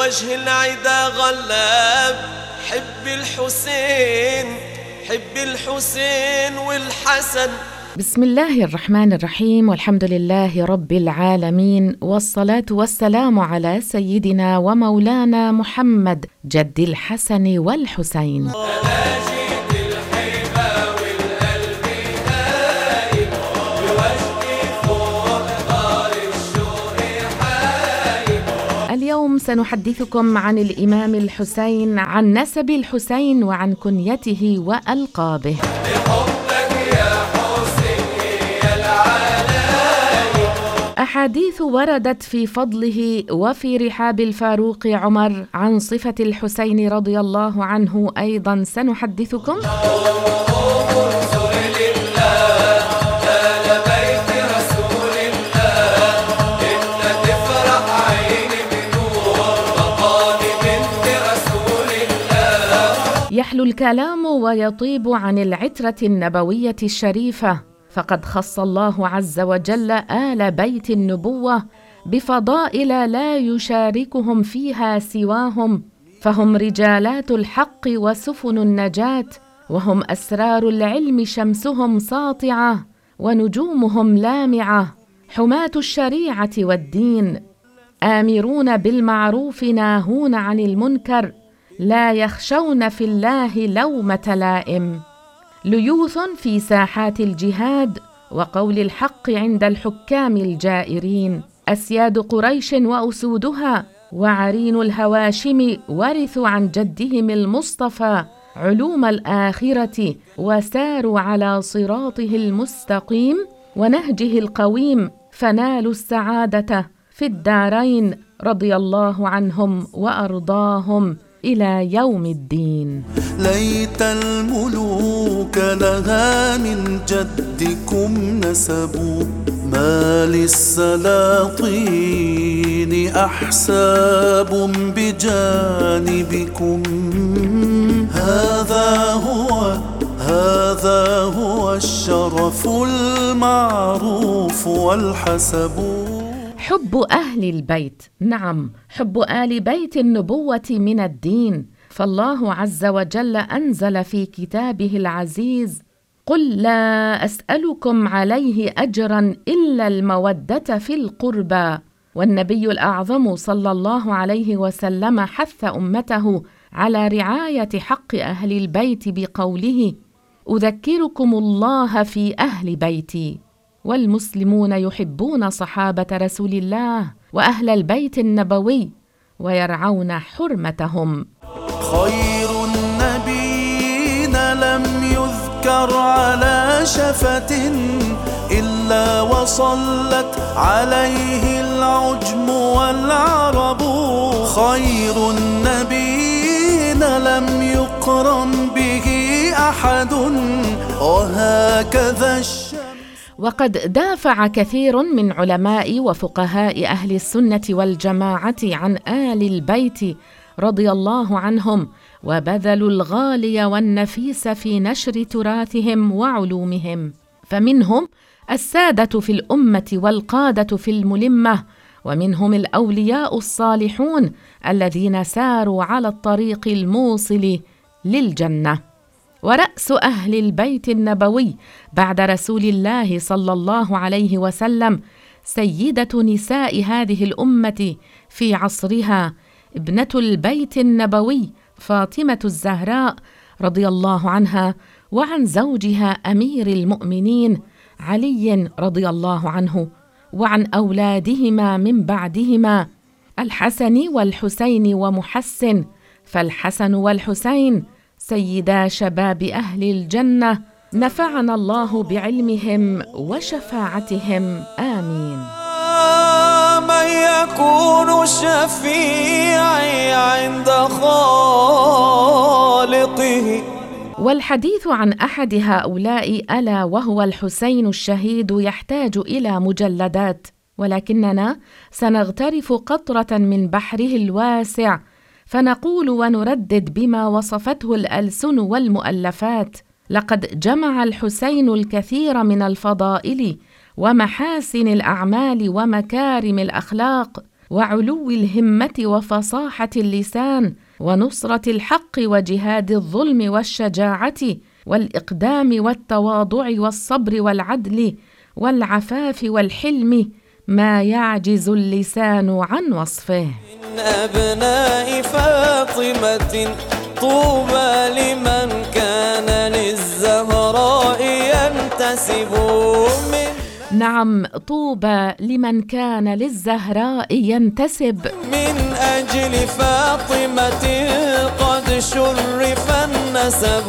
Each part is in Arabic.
وجه العدا غلاب حب الحسين حب الحسين والحسن. بسم الله الرحمن الرحيم والحمد لله رب العالمين والصلاة والسلام على سيدنا ومولانا محمد جد الحسن والحسين. سنحدثكم عن الإمام الحسين عن نسب الحسين وعن كنيته وألقابه. أحاديث وردت في فضله وفي رحاب الفاروق عمر عن صفة الحسين رضي الله عنه أيضا. سنحدثكم. الكلام ويطيب عن العترة النبوية الشريفة. فقد خص الله عز وجل آل بيت النبوة بفضائل لا يشاركهم فيها سواهم. فهم رجالات الحق وسفن النجاة وهم أسرار العلم شمسهم ساطعة ونجومهم لامعة. حماة الشريعة والدين. آمرون بالمعروف ناهون عن المنكر. لا يخشون في الله لومة لائم. ليوث في ساحات الجهاد وقول الحق عند الحكام الجائرين. أسياد قريش وأسودها وعرين الهواشم ورثوا عن جدهم المصطفى علوم الآخرة وساروا على صراطه المستقيم ونهجه القويم فنالوا السعادة في الدارين رضي الله عنهم وأرضاهم. إلى يوم الدين. ليت الملوك لها من جدكم نسب. ما للسلاطين أحساب بجانبكم. هذا هو هذا هو الشرف المعروف والحسب. حب أهل البيت. نعم حب آل بيت النبوة من الدين. فالله عز وجل أنزل في كتابه العزيز قل لا أسألكم عليه أجرا إلا المودة في القربى. والنبي الأعظم صلى الله عليه وسلم حث أمته على رعاية حق أهل البيت بقوله أذكركم الله في أهل بيتي. والمسلمون يحبون صحابة رسول الله وأهل البيت النبوي ويرعون حرمتهم. خير النبيين لم يذكر على شفة إلا وصلت عليه العجم والعرب. خير النبيين لم يقرن به أحد. وهكذا وقد دافع كثير من علماء وفقهاء أهل السنة والجماعة عن آل البيت رضي الله عنهم وبذلوا الغالي والنفيس في نشر تراثهم وعلومهم. فمنهم السادة في الأمة والقادة في الملمة ومنهم الأولياء الصالحون الذين ساروا على الطريق الموصل للجنة. ورأس أهل البيت النبوي بعد رسول الله صلى الله عليه وسلم سيدة نساء هذه الأمة في عصرها ابنة البيت النبوي فاطمة الزهراء رضي الله عنها وعن زوجها أمير المؤمنين علي رضي الله عنه وعن أولادهما من بعدهما الحسن والحسين ومحسن فالحسن والحسين سيدا شباب أهل الجنة نفعنا الله بعلمهم وشفاعتهم. آمين. من يكون شفيعي عند خالقه. والحديث عن أحد هؤلاء ألا وهو الحسين الشهيد يحتاج إلى مجلدات ولكننا سنغترف قطرة من بحره الواسع فنقول ونردد بما وصفته الألسن والمؤلفات لقد جمع الحسين الكثير من الفضائل ومحاسن الأعمال ومكارم الأخلاق وعلو الهمة وفصاحة اللسان ونصرة الحق وجهاد الظلم والشجاعة والإقدام والتواضع والصبر والعدل والعفاف والحلم ما يعجز اللسان عن وصفه. من أبناء فاطمة طوبى لمن كان للزهراء ينتسب من نعم طوبى لمن كان للزهراء ينتسب. من أجل فاطمة قد شرف النسب.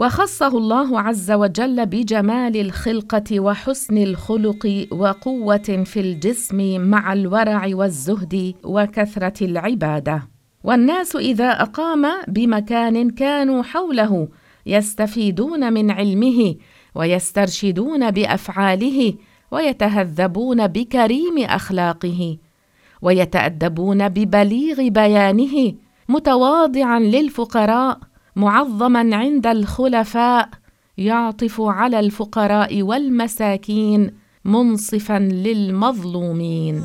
وخصه الله عز وجل بجمال الخلقة وحسن الخلق وقوة في الجسم مع الورع والزهد وكثرة العبادة. والناس إذا أقام بمكان كانوا حوله يستفيدون من علمه ويسترشدون بأفعاله ويتهذبون بكريم أخلاقه ويتأدبون ببليغ بيانه متواضعا للفقراء معظما عند الخلفاء يعطف على الفقراء والمساكين منصفا للمظلومين.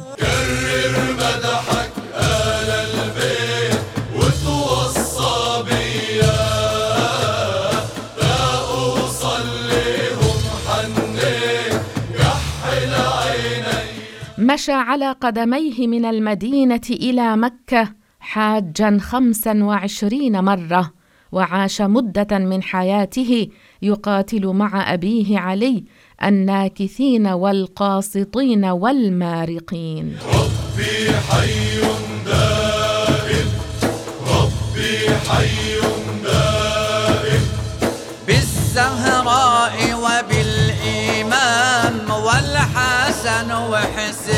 مشى على قدميه من المدينة إلى مكة حاجا خمسا وعشرين مرة. وعاش مدة من حياته يقاتل مع أبيه علي الناكثين والقاسطين والمارقين. ربي حي دائم. ربي حي دائم. بالزهراء وبالإيمان والحسن وحسين.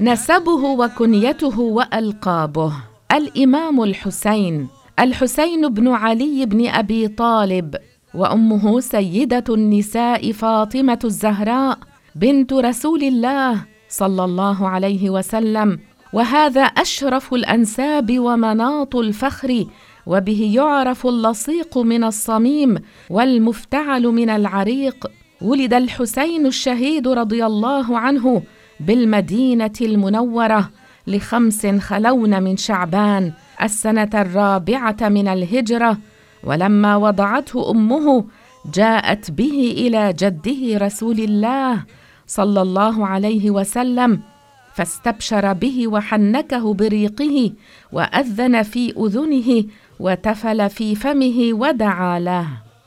نسبه وكنيته وألقابه. الإمام الحسين. الحسين بن علي بن أبي طالب وأمه سيدة النساء فاطمة الزهراء بنت رسول الله صلى الله عليه وسلم. وهذا أشرف الأنساب ومناط الفخر وبه يعرف اللصيق من الصميم والمفتعل من العريق. ولد الحسين الشهيد رضي الله عنه بالمدينة المنورة. لخمس خلون من شعبان السنة الرابعة من الهجرة ولما وضعته أمه جاءت به إلى جده رسول الله صلى الله عليه وسلم فاستبشر به وحنكه بريقه وأذن في أذنه وتفل في فمه ودعا له.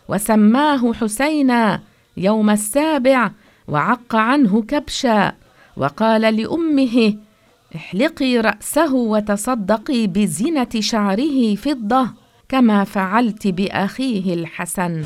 وسماه حسينا يوم السابع وعق عنه كبشا وقال لأمه احلقي رأسه وتصدقي بزنه شعره فضة كما فعلت بأخيه الحسن.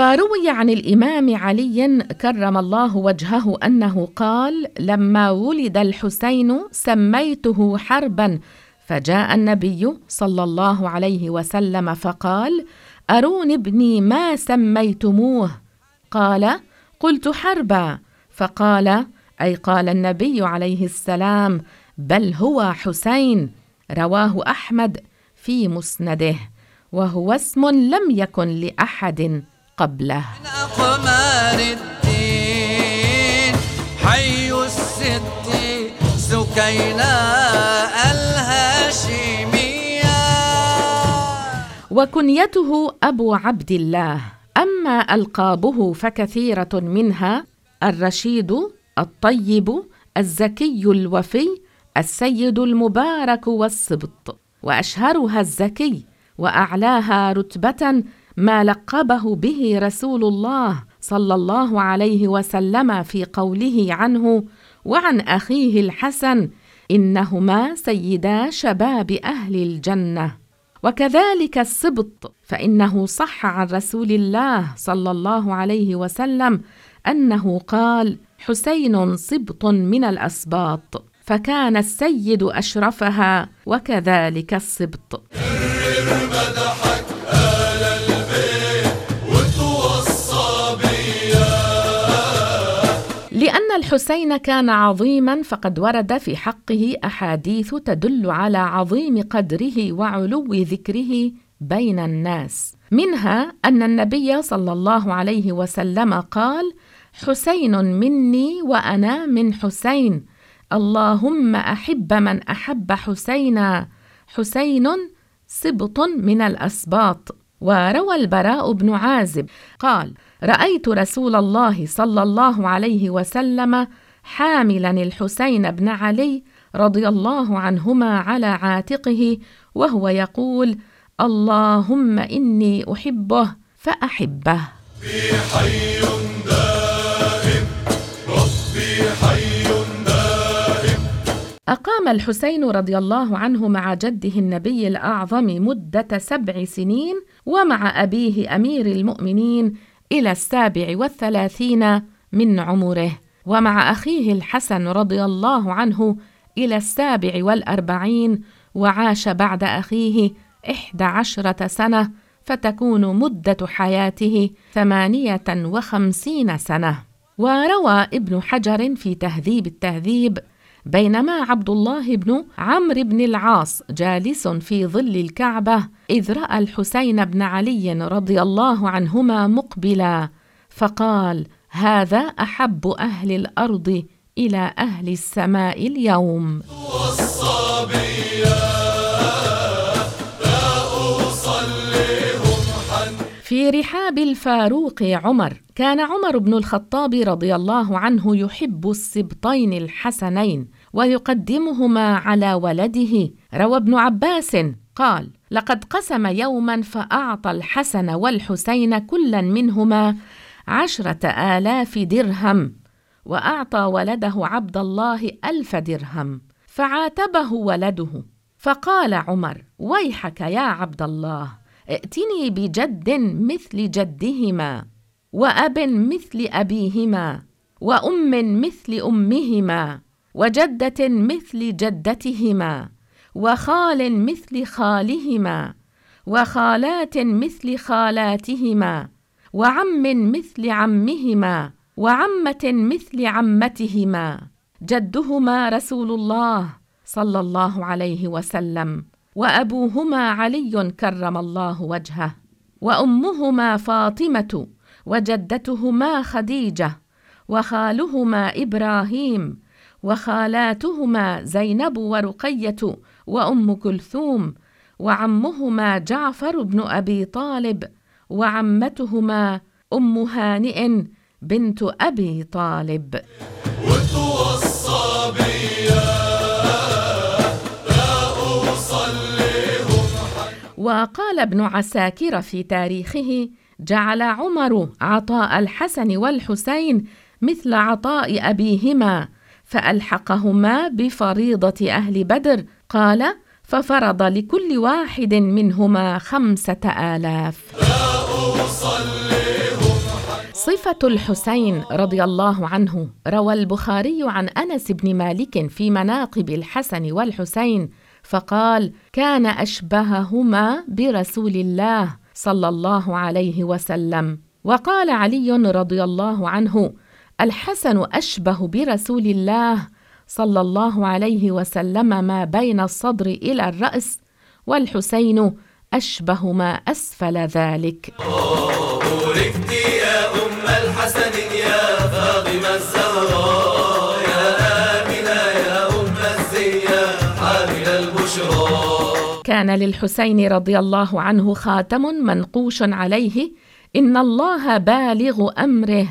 وروي عن الإمام علي كرم الله وجهه أنه قال لما ولد الحسين سميته حربا. فجاء النبي صلى الله عليه وسلم فقال ارون ابني ما سميتموه؟ قال قلت حربا. فقال أي قال النبي عليه السلام بل هو حسين. رواه أحمد في مسنده وهو اسم لم يكن لأحد. قبله. من أقمار الدين حي الست سكينة الهاشمية. وكنيته أبو عبد الله أما ألقابه فكثيرة منها الرشيد الطيب الزكي الوفي السيد المبارك والسبط وأشهرها الزكي وأعلاها رتبة ما لقبه به رسول الله صلى الله عليه وسلم في قوله عنه وعن أخيه الحسن إنهما سيدا شباب أهل الجنة. وكذلك السبط فإنه صح عن رسول الله صلى الله عليه وسلم أنه قال حسين سبط من الأسباط فكان السيد أشرفها وكذلك السبط. لأن الحسين كان عظيما فقد ورد في حقه أحاديث تدل على عظيم قدره وعلو ذكره بين الناس. منها أن النبي صلى الله عليه وسلم قال حسين مني وأنا من حسين اللهم أحب من أحب حسينا حسين سبط من الأسباط. وروى البراء بن عازب قال رأيت رسول الله صلى الله عليه وسلم حاملا الحسين بن علي رضي الله عنهما على عاتقه وهو يقول اللهم إني أحبه فأحبه. حي دائم ربي حي دائم أقام الحسين رضي الله عنه مع جده النبي الأعظم مدة سبع سنين ومع أبيه أمير المؤمنين إلى السابع والثلاثين من عمره. ومع أخيه الحسن رضي الله عنه إلى السابع والأربعين وعاش بعد أخيه إحدى عشرة سنة فتكون مدة حياته ثمانية وخمسين سنة. وروى ابن حجر في تهذيب التهذيب بينما عبد الله بن عمرو بن العاص جالس في ظل الكعبة إذ رأى الحسين بن علي رضي الله عنهما مقبلا فقال هذا أحب أهل الأرض إلى أهل السماء اليوم. في رحاب الفاروق عمر. كان عمر بن الخطاب رضي الله عنه يحب السبطين الحسنين ويقدمهما على ولده. روى ابن عباس قال لقد قسم يوما فأعطى الحسن والحسين كلا منهما عشرة آلاف درهم وأعطى ولده عبد الله ألف درهم فعاتبه ولده. فقال عمر ويحك يا عبد الله ائتني بجد مثل جدهما وأب مثل أبيهما وأم مثل أمهما وجدة مثل جدتهما وخال مثل خالهما وخالات مثل خالاتهما وعم مثل عمهما وعمة مثل عمتهما. جدهما رسول الله صلى الله عليه وسلم. وأبوهما علي كرم الله وجهه وأمهما فاطمة وجدتهما خديجة وخالهما إبراهيم وخالاتهما زينب ورقية وأم كلثوم وعمهما جعفر بن أبي طالب وعمتهما أم هانئ بنت أبي طالب. وقال ابن عساكر في تاريخه جعل عمر عطاء الحسن والحسين مثل عطاء أبيهما فألحقهما بفريضة أهل بدر قال ففرض لكل واحد منهما خمسة آلاف صفة الحسين رضي الله عنه روى البخاري عن أنس بن مالك في مناقب الحسن والحسين فقال كان أشبههما برسول الله صلى الله عليه وسلم وقال علي رضي الله عنه الحسن أشبه برسول الله صلى الله عليه وسلم ما بين الصدر إلى الرأس والحسين أشبه ما أسفل ذلك بوركت يا أم الحسن كان للحسين رضي الله عنه خاتم منقوش عليه إن الله بالغ أمره.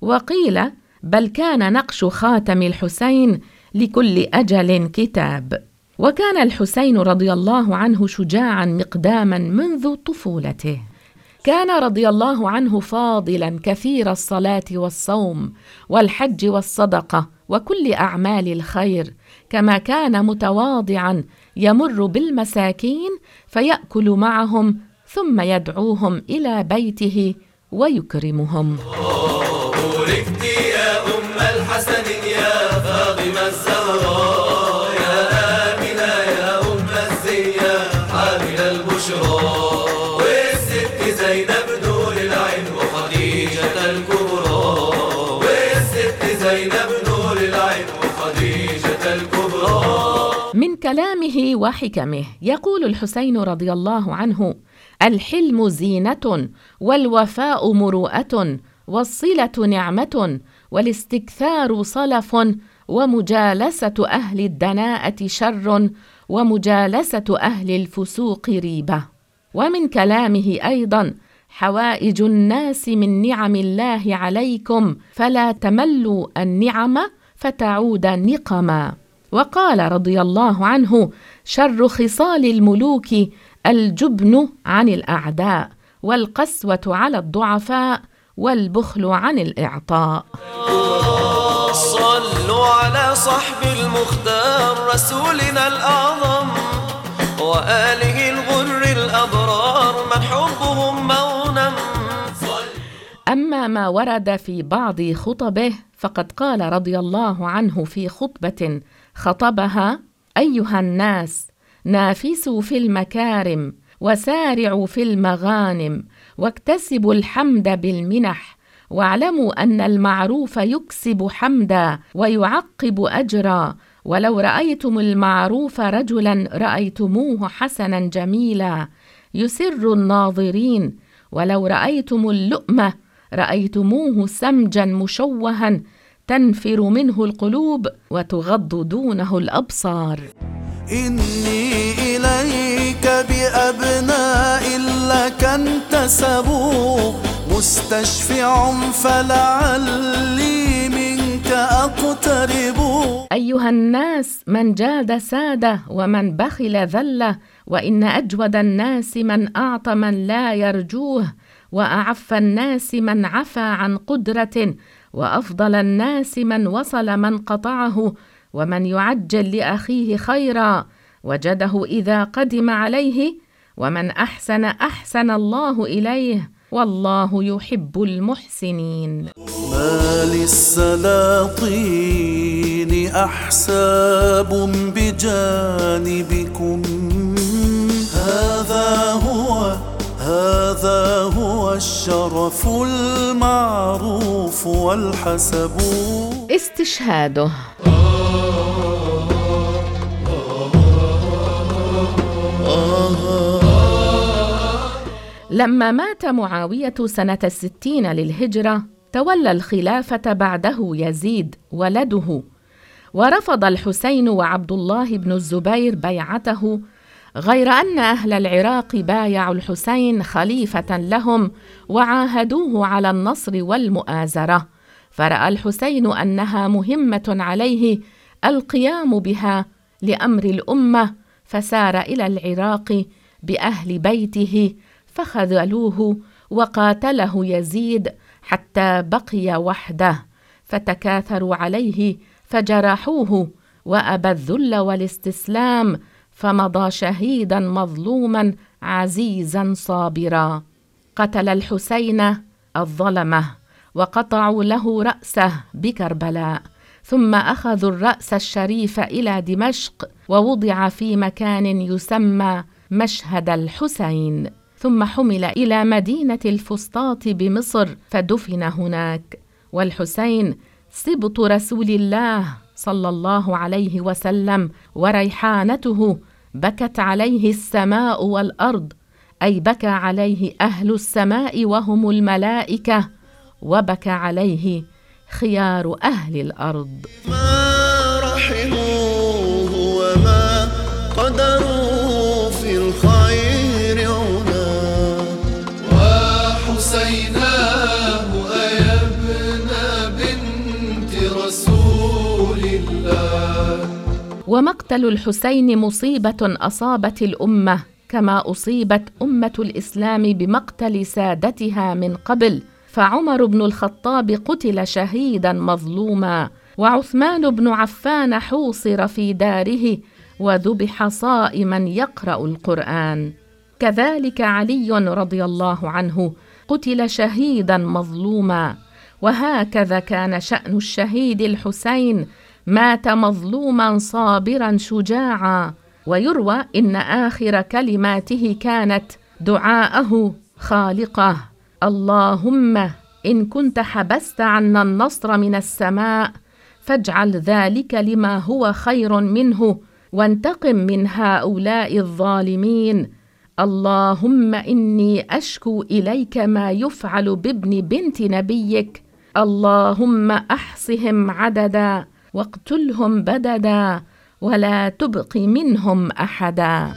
وقيل بل كان نقش خاتم الحسين لكل أجل كتاب. وكان الحسين رضي الله عنه شجاعا مقداما منذ طفولته. كان رضي الله عنه فاضلا كثير الصلاة والصوم والحج والصدقة وكل أعمال الخير كما كان متواضعا يمر بالمساكين فيأكل معهم ثم يدعوهم إلى بيته ويكرمهم. كلامه وحكمه. يقول الحسين رضي الله عنه الحلم زينة والوفاء مروءة والصلة نعمة والاستكثار صلف ومجالسة أهل الدناءة شر ومجالسة أهل الفسوق ريبة. ومن كلامه أيضا حوائج الناس من نعم الله عليكم فلا تملوا النعم فتعود نقما. وقال رضي الله عنه شر خصال الملوك الجبن عن الأعداء والقسوة على الضعفاء والبخل عن الإعطاء. صلوا على صحب المختار رسولنا الأعظم وآله الغر الأبرار من حبهم مغنم. أما ما ورد في بعض خطبه فقد قال رضي الله عنه في خطبة خطبها أيها الناس نافسوا في المكارم وسارعوا في المغانم واكتسبوا الحمد بالمنح واعلموا أن المعروف يكسب حمدا ويعقب أجرا ولو رأيتم المعروف رجلا رأيتموه حسنا جميلا يسر الناظرين ولو رأيتم اللؤمه رأيتموه سمجا مشوها تنفر منه القلوب وتغض دونه الأبصار. إني إليك بأبناء لك انتسبوا مستشفع فلعلي منك أقترب. أيها الناس من جاد ساده ومن بخل ذله وإن أجود الناس من اعطى من لا يرجوه وأعف الناس من عفى عن قدرة وأفضل الناس من وصل من قطعه ومن يعجل لأخيه خيرا وجده إذا قدم عليه ومن أحسن أحسن الله إليه والله يحب المحسنين. ما للسلاطين أحساب بجانبكم. هذا هو هذا هو الشرف المعروف والحسب. استشهاده. لما مات معاوية سنة الستين للهجرة تولى الخلافة بعده يزيد ولده. ورفض الحسين وعبد الله بن الزبير بيعته غير أن أهل العراق بايعوا الحسين خليفة لهم وعاهدوه على النصر والمؤازرة. فرأى الحسين أنها مهمة عليه القيام بها لأمر الأمة فسار إلى العراق بأهل بيته فخذلوه وقاتله يزيد حتى بقي وحده. فتكاثروا عليه فجرحوه وأبى الذل والاستسلام فمضى شهيدا مظلوما عزيزا صابرا. قتل الحسين الظلمة وقطعوا له رأسه بكربلاء. ثم أخذوا الرأس الشريف إلى دمشق ووضع في مكان يسمى مشهد الحسين. ثم حمل إلى مدينة الفسطاط بمصر فدفن هناك. والحسين سبط رسول الله صلى الله عليه وسلم وريحانته بكت عليه السماء والأرض أي بكى عليه أهل السماء وهم الملائكة وبكى عليه خيار أهل الأرض. ومقتل الحسين مصيبة أصابت الأمة كما أصيبت أمة الإسلام بمقتل سادتها من قبل. فعمر بن الخطاب قتل شهيدا مظلوما وعثمان بن عفان حوصر في داره وذبح صائما يقرأ القرآن. كذلك علي رضي الله عنه قتل شهيدا مظلوما وهكذا كان شأن الشهيد الحسين مات مظلوما صابرا شجاعا ويروى إن آخر كلماته كانت دعاءه خالقه. اللهم إن كنت حبست عنا النصر من السماء فاجعل ذلك لما هو خير منه وانتقم من هؤلاء الظالمين. اللهم إني أشكو إليك ما يفعل بابن بنت نبيك. اللهم أحصهم عددا. واقتلهم بددا ولا تبق منهم أحدا.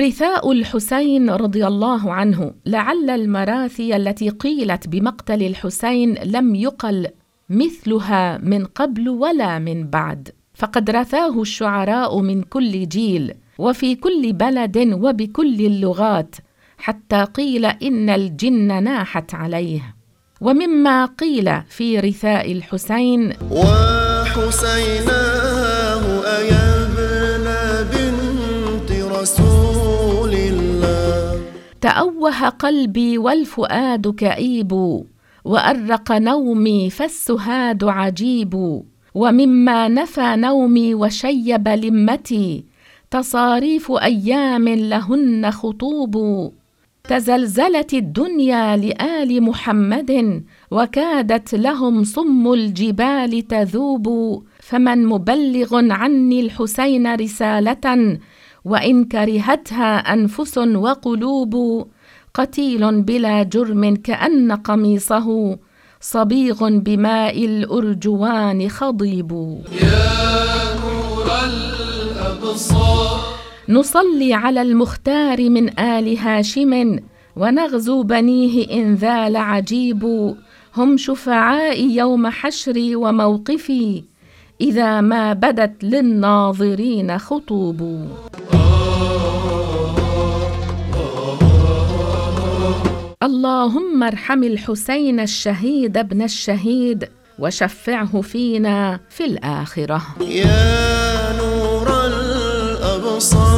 رثاء الحسين رضي الله عنه لعل المراثي التي قيلت بمقتل الحسين لم يقل مثلها من قبل ولا من بعد. فقد رثاه الشعراء من كل جيل وفي كل بلد وبكل اللغات حتى قيل إن الجن ناحت عليه. ومما قيل في رثاء الحسين وحسيناه تأوه قلبي والفؤاد كئيب وأرق نومي فالسهاد عجيب ومما نفى نومي وشيب لمتي تصاريف أيام لهن خطوب. تزلزلت الدنيا لآل محمد وكادت لهم صم الجبال تذوب. فمن مبلغ عني الحسين رسالة وإن كرهتها أنفس وقلوب قتيل بلا جرم كأن قميصه صبيغ بماء الأرجوان خضيب. يا نور الأبصار نصلي على المختار من آل هاشم ونغزو بنيه إن ذال عجيب. هم شفعائي يوم حشري وموقفي. إذا ما بدت للناظرين خطوب. اللهم ارحم الحسين الشهيد ابن الشهيد وشفعه فينا في الآخرة. يا نور الأبصار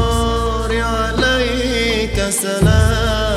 عليك سلام.